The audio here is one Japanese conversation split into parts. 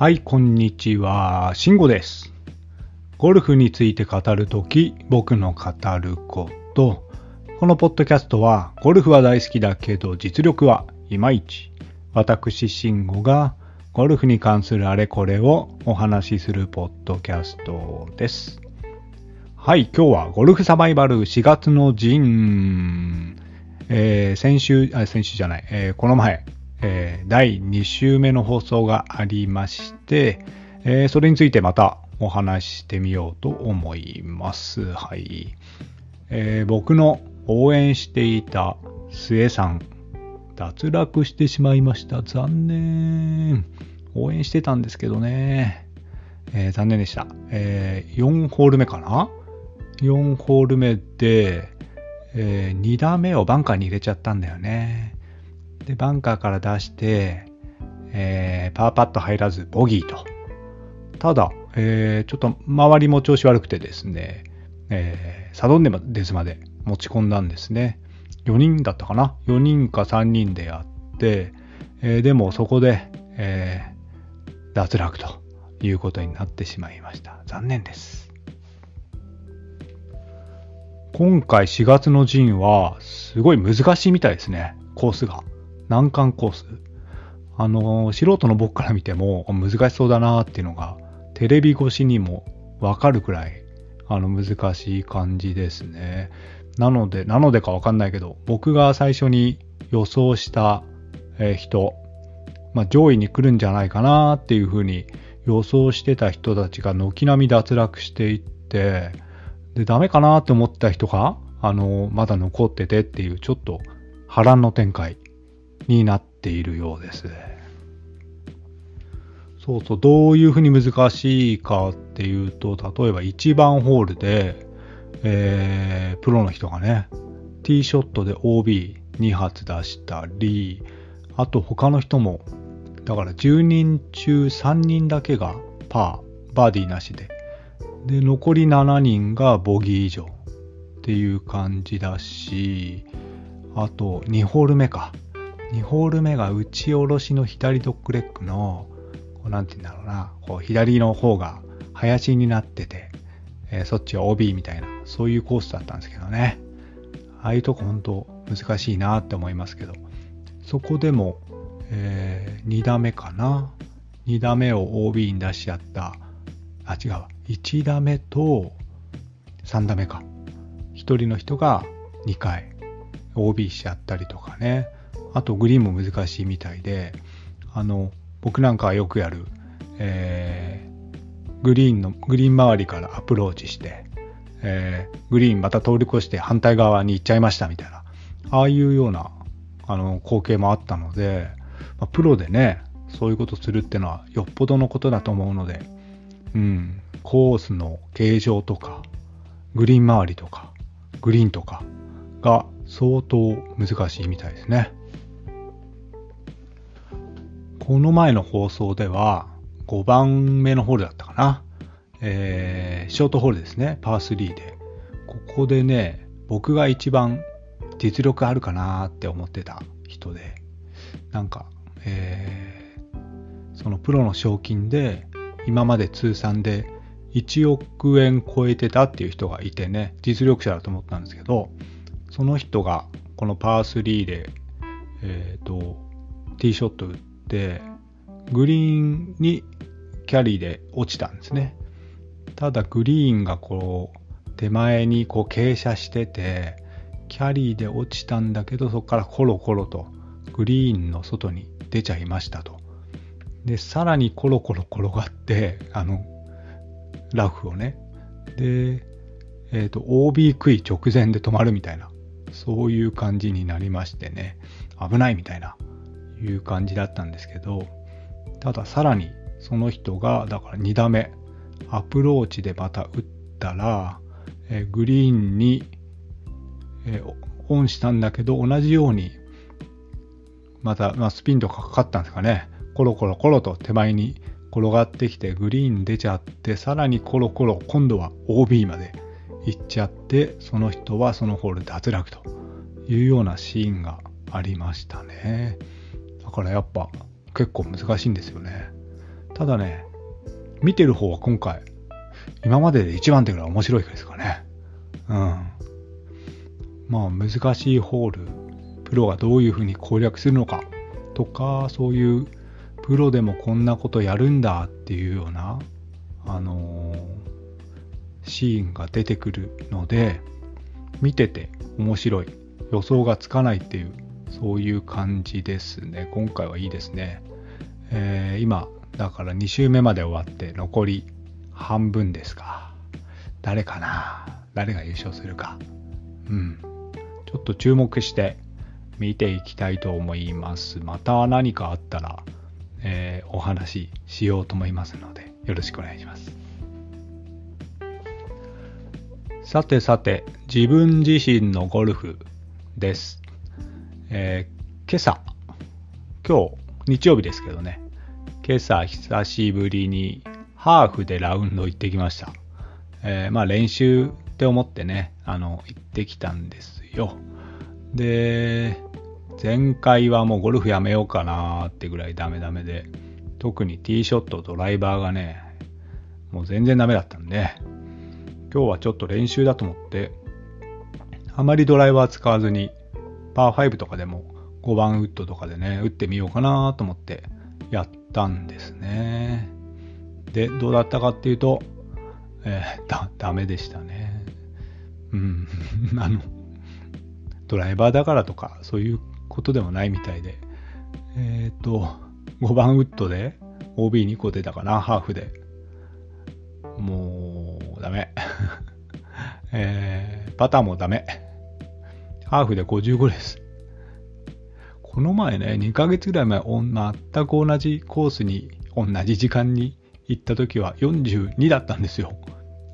はい、こんにちは。慎吾です。ゴルフについて語るとき、僕の語ること。このポッドキャストは、ゴルフは大好きだけど実力はいまいち。私、慎吾がゴルフに関するあれこれをお話しするポッドキャストです。はい、今日はゴルフサバイバル4月の陣。えー先週、あ、先週じゃない、えーこの前、えー第2週目の放送がありまして、えーそれについてまたお話ししてみようと思います。はい。えー僕の応援していた末さん、脱落してしまいました。残念。応援してたんですけどね。えー残念でした。えー4ホール目かな ?4 ホール目で、え2打目をバンカーに入れちゃったんだよね。で、バンカーから出して、えーパーパット入らずボギーと。ただ、えーちょっと周りも調子悪くてですね、えーサドンデスまで持ち込んだんですね。4人だったかな ?4 人か3人でやって、えーでもそこで、えー脱落ということになってしまいました。残念です。今回4月の陣はすごい難しいみたいですね。コースが。難関コース。あの、素人の僕から見ても難しそうだなっていうのがテレビ越しにもわかるくらいあの難しい感じですね。なので、なのでかわかんないけど、僕が最初に予想した人、まあ、上位に来るんじゃないかなっていうふうに予想してた人たちが軒並み脱落していって、で、ダメかなって思った人が、あの、まだ残っててっていう、ちょっと波乱の展開になっているようです。そうそう、どういうふうに難しいかっていうと、例えば1番ホールで、えー、プロの人がね、ティーショットで OB2 発出したり、あと他の人も、だから10人中3人だけがパー、バーディーなしで、で、残り7人がボギー以上っていう感じだし、あと2ホール目か。2ホール目が打ち下ろしの左ドッグレッグの、こうなんて言うんだろうな、こう左の方が林になってて、えーそっちは OB みたいな、そういうコースだったんですけどね。ああいうとこ本当難しいなって思いますけど、そこでも、え2打目かな。2打目を OB に出しちゃった。あ、違うわ。1打目と3打目か。1人の人が2回 OB しちゃったりとかね。あとグリーンも難しいみたいで、あの、僕なんかはよくやる、えーグリーンの、グリーン周りからアプローチして、えーグリーンまた通り越して反対側に行っちゃいましたみたいな、ああいうような、あの、光景もあったので、まあプロでね、そういうことするってのはよっぽどのことだと思うので、うん、コースの形状とか、グリーン周りとか、グリーンとかが相当難しいみたいですね。この前の放送では5番目のホールだったかな。えーショートホールですね。パー3で。ここでね、僕が一番実力あるかなって思ってた人で、なんか、えーそのプロの賞金で今まで通算で1億円超えてたっていう人がいてね、実力者だと思ったんですけど、その人がこのパー3で、えっ、と、ティーショット打って、グリーンにキャリーで落ちたんですね。ただグリーンがこう、手前にこう傾斜してて、キャリーで落ちたんだけど、そこからコロコロとグリーンの外に出ちゃいましたと。で、さらにコロコロ転がって、あの、ラフをね。で、えっ、と、OB 食い直前で止まるみたいな、そういう感じになりましてね、危ないみたいな、いう感じだったんですけど、たださらにその人が、だから2打目、アプローチでまた打ったら、えグリーンに、えオンしたんだけど、同じように、また、まあ、スピンとかかかったんですかね。コロコロコロと手前に転がってきて、グリーン出ちゃって、さらにコロコロ、今度は OB まで行っちゃって、その人はそのホール脱落というようなシーンがありましたね。だからやっぱ結構難しいんですよね。ただね、見てる方は今回、今までで一番手ぐらい面白いですかね。うん。まあ難しいホール、プロがどういうふうに攻略するのかとか、そういうプロでもこんなことやるんだっていうような、あのー、シーンが出てくるので、見てて面白い。予想がつかないっていう、そういう感じですね。今回はいいですね。えー、今、だから2週目まで終わって残り半分ですか。誰かな？誰が優勝するか。うん。ちょっと注目して見ていきたいと思います。また何かあったら、えー、お話ししようと思いますので、よろしくお願いします。さてさて、自分自身のゴルフです。えー、今朝、今日、日曜日ですけどね、今朝久しぶりにハーフでラウンド行ってきました。えー、まあ練習って思ってね、あの、行ってきたんですよ。で、前回はもうゴルフやめようかなーってぐらいダメダメで、特にティーショット、ドライバーがね、もう全然ダメだったんで、今日はちょっと練習だと思って、あまりドライバー使わずに、パー5とかでも5番ウッドとかでね、打ってみようかなと思ってやったんですね。で、どうだったかっていうと、えー、だ、ダメでしたね。うん、あの、ドライバーだからとか、そういうことでもないみたいで、えっ、ー、と、5番ウッドで OB2 個出たかな、ハーフで。もう、ダメ。えー、パターもダメ。ハーフで55です。この前ね、2ヶ月ぐらい前、全く同じコースに、同じ時間に行った時は42だったんですよ。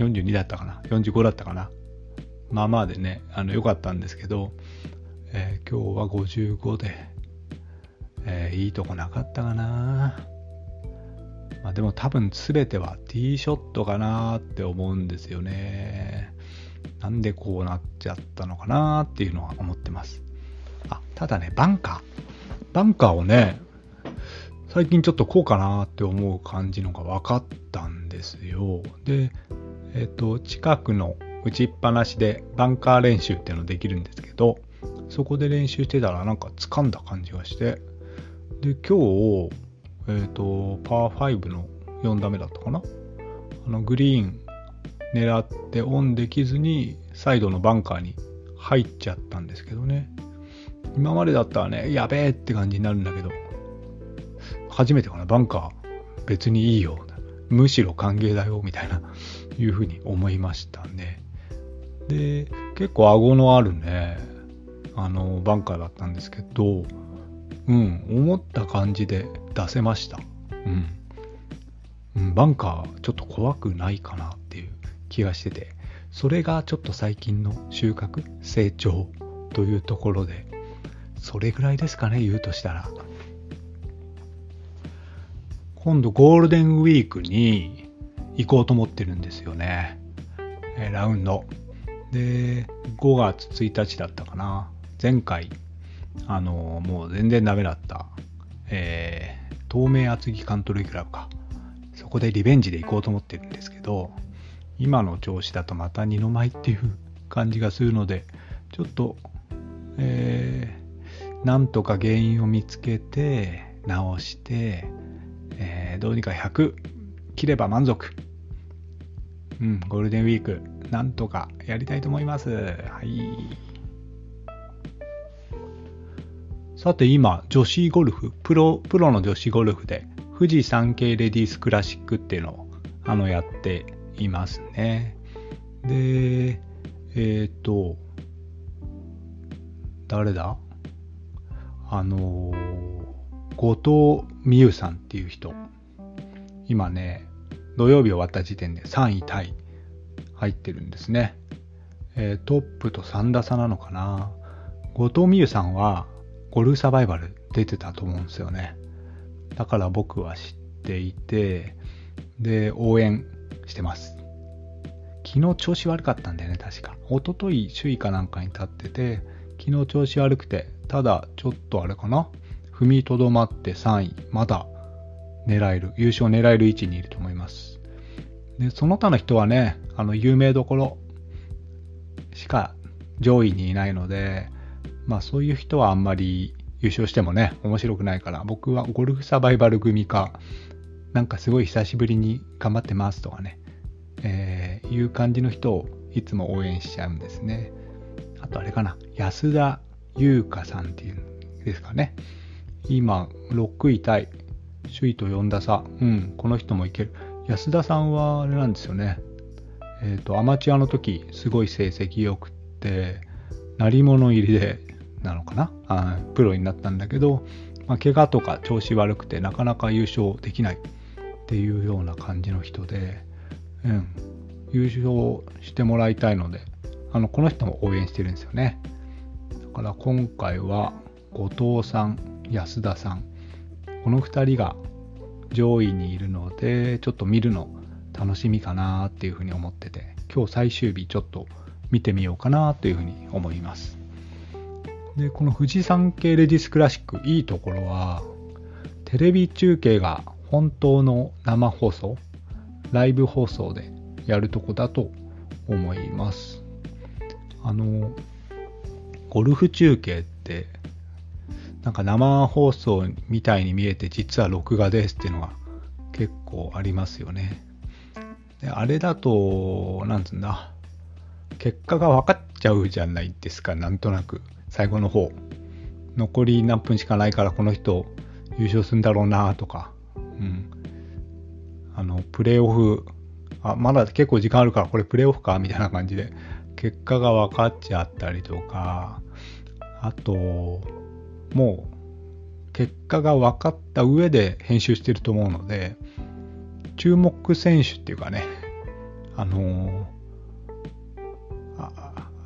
42だったかな ?45 だったかなまあまあでね、あの、良かったんですけど、えー、今日は55で、えー、いいとこなかったかなまあでも多分全てはティーショットかなって思うんですよね。なんでこうなっちゃったのかなっていうのは思ってます。あ、ただね、バンカー。バンカーをね、最近ちょっとこうかなって思う感じのが分かったんですよ。で、えっ、ー、と、近くの打ちっぱなしでバンカー練習っていうのできるんですけど、そこで練習してたらなんか掴んだ感じがして、で、今日、えっ、ー、と、パー5の4打目だったかなあの、グリーン狙ってオンできずに、サイドのバンカーに入っちゃったんですけどね。今までだったらね、やべえって感じになるんだけど、初めてかな、バンカー別にいいよ。むしろ歓迎だよ、みたいな、いうふうに思いましたね。で、結構顎のあるね、あの、バンカーだったんですけど、うん、思った感じで出せました。うん。うん、バンカーちょっと怖くないかな気がしてて、それがちょっと最近の収穫、成長というところで、それぐらいですかね、言うとしたら。今度ゴールデンウィークに行こうと思ってるんですよね。えラウンド。で、5月1日だったかな。前回、あのもう全然ダメだった、えー、東名厚木カントリークラブか。そこでリベンジで行こうと思ってるんですけど、今の調子だとまた二の舞っていう感じがするので、ちょっと、えなんとか原因を見つけて、直して、えー、どうにか100切れば満足。うん、ゴールデンウィーク、なんとかやりたいと思います。はい。さて今、女子ゴルフ、プロ、プロの女子ゴルフで、富士山系レディースクラシックっていうのを、あの、やっていますね。で、えっ、ー、と、誰だ？あの後藤美優さんっていう人、今ね、土曜日終わった時点で3位タイ入ってるんですね。えー、トップと3打差なのかな。後藤美優さんはゴルフサバイバル出てたと思うんですよね。だから僕は知っていて、で、応援してます。昨日調子悪かったんだよね、確か。一昨日首位かなんかに立ってて、昨日調子悪くて、ただちょっとあれかな踏みとどまって3位。まだ狙える、優勝狙える位置にいると思います。で、その他の人はね、あの、有名どころしか上位にいないので、まあそういう人はあんまり優勝してもね、面白くないから、僕はゴルフサバイバル組か、なんかすごい久しぶりに頑張ってますとかね、えー、いう感じの人をいつも応援しちゃうんですね。あとあれかな、安田優香さんっていうんですかね。今、6位タイ、首位と4打差。うん、この人もいける。安田さんはあれなんですよね。えっ、ー、と、アマチュアの時、すごい成績良くって、鳴り物入りで、なのかなあプロになったんだけど、まあ、怪我とか調子悪くてなかなか優勝できないっていうような感じの人で、うん、優勝してもらいたいので、あの、この人も応援してるんですよね。だから今回は、後藤さん、安田さん、この2人が上位にいるので、ちょっと見るの楽しみかなっていうふうに思ってて、今日最終日ちょっと見てみようかなというふうに思います。で、この富士山系レディスクラシック、いいところは、テレビ中継が本当の生放送、ライブ放送でやるとこだと思います。あの、ゴルフ中継って、なんか生放送みたいに見えて実は録画ですっていうのが結構ありますよね。であれだと、なんつうんだ、結果が分かっちゃうじゃないですか、なんとなく。最後の方。残り何分しかないからこの人優勝するんだろうなとか。うん。あの、プレーオフ、あ、まだ結構時間あるからこれプレーオフか？みたいな感じで、結果が分かっちゃったりとか、あと、もう、結果が分かった上で編集してると思うので、注目選手っていうかね、あの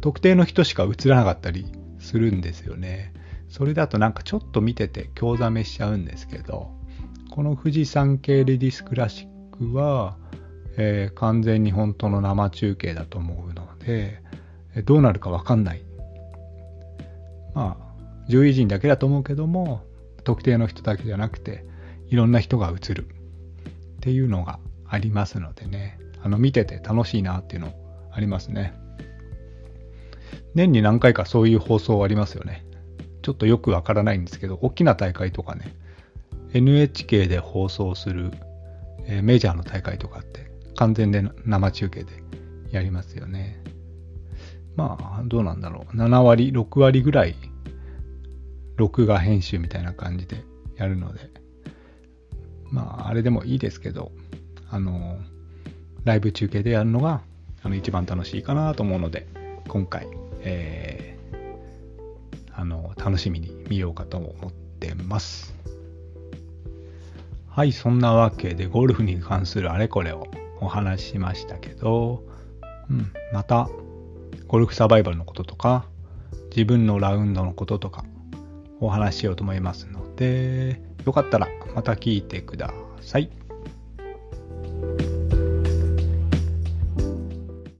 特定の人しか映らなかったりするんですよね。それだとなんかちょっと見てて興ざめしちゃうんですけど、この富士山系レディスクラシックは、えー、完全に本当の生中継だと思うので、どうなるかわかんない。まあ、10位陣だけだと思うけども、特定の人だけじゃなくて、いろんな人が映るっていうのがありますのでね、あの見てて楽しいなっていうのありますね。年に何回かそういう放送ありますよね。ちょっとよくわからないんですけど、大きな大会とかね、NHK で放送する、え、メジャーの大会とかって完全で生中継でやりますよね。まあ、どうなんだろう。7割、6割ぐらい、録画編集みたいな感じでやるので、まあ、あれでもいいですけど、あの、ライブ中継でやるのが、あの、一番楽しいかなと思うので、今回、えー、あの、楽しみに見ようかと思ってます。はい、そんなわけでゴルフに関するあれこれをお話ししましたけど、うん、また、ゴルフサバイバルのこととか、自分のラウンドのこととか、お話ししようと思いますので、よかったらまた聞いてください。